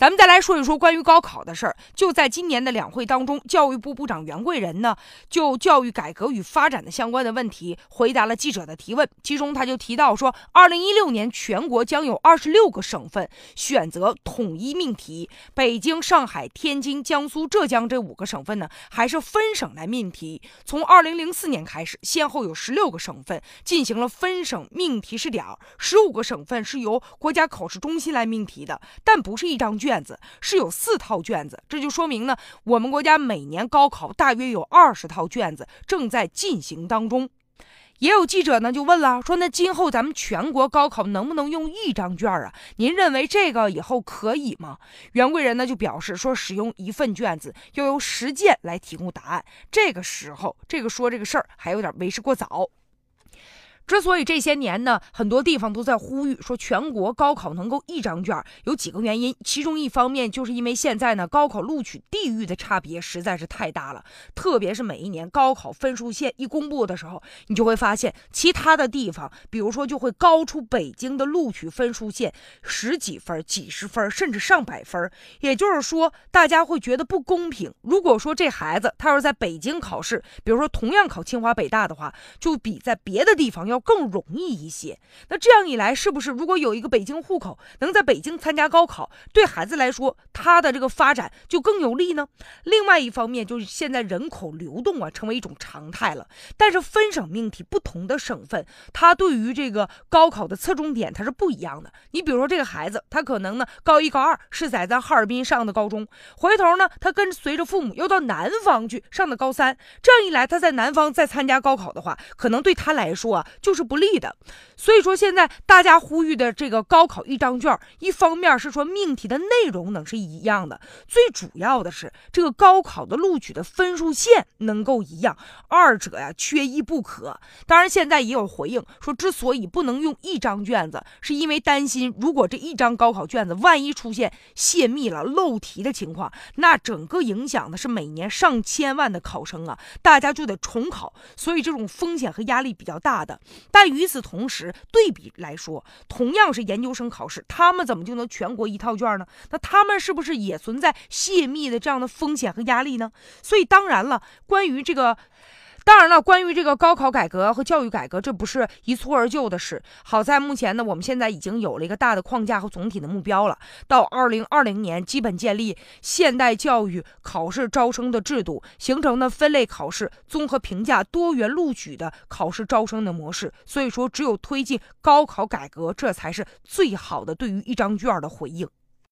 咱们再来说一说关于高考的事儿。就在今年的两会当中，教育部部长袁贵仁呢，就教育改革与发展的相关的问题回答了记者的提问。其中他就提到说，二零一六年全国将有二十六个省份选择统一命题，北京、上海、天津、江苏、浙江这五个省份呢，还是分省来命题。从二零零四年开始，先后有十六个省份进行了分省命题试点，十五个省份是由国家考试中心来命题的，但不是一张卷。卷子是有四套卷子，这就说明呢，我们国家每年高考大约有二十套卷子正在进行当中。也有记者呢就问了，说那今后咱们全国高考能不能用一张卷啊？您认为这个以后可以吗？袁贵仁呢就表示说，使用一份卷子要由实践来提供答案。这个时候，这个说这个事儿还有点为时过早。之所以这些年呢，很多地方都在呼吁说全国高考能够一张卷，有几个原因。其中一方面就是因为现在呢，高考录取地域的差别实在是太大了。特别是每一年高考分数线一公布的时候，你就会发现其他的地方，比如说就会高出北京的录取分数线十几分、几十分，甚至上百分。也就是说，大家会觉得不公平。如果说这孩子他要是在北京考试，比如说同样考清华北大的话，就比在别的地方要。更容易一些。那这样一来，是不是如果有一个北京户口，能在北京参加高考，对孩子来说，他的这个发展就更有利呢？另外一方面，就是现在人口流动啊，成为一种常态了。但是分省命题，不同的省份，它对于这个高考的侧重点，它是不一样的。你比如说这个孩子，他可能呢，高一高二是在咱哈尔滨上的高中，回头呢，他跟随着父母又到南方去上的高三。这样一来，他在南方再参加高考的话，可能对他来说啊，就。是不利的，所以说现在大家呼吁的这个高考一张卷，一方面是说命题的内容能是一样的，最主要的是这个高考的录取的分数线能够一样，二者呀缺一不可。当然现在也有回应说，之所以不能用一张卷子，是因为担心如果这一张高考卷子万一出现泄密了、漏题的情况，那整个影响的是每年上千万的考生啊，大家就得重考，所以这种风险和压力比较大的。但与此同时，对比来说，同样是研究生考试，他们怎么就能全国一套卷呢？那他们是不是也存在泄密的这样的风险和压力呢？所以，当然了，关于这个。当然了，关于这个高考改革和教育改革，这不是一蹴而就的事。好在目前呢，我们现在已经有了一个大的框架和总体的目标了。到二零二零年，基本建立现代教育考试招生的制度，形成呢分类考试、综合评价、多元录取的考试招生的模式。所以说，只有推进高考改革，这才是最好的对于一张卷的回应。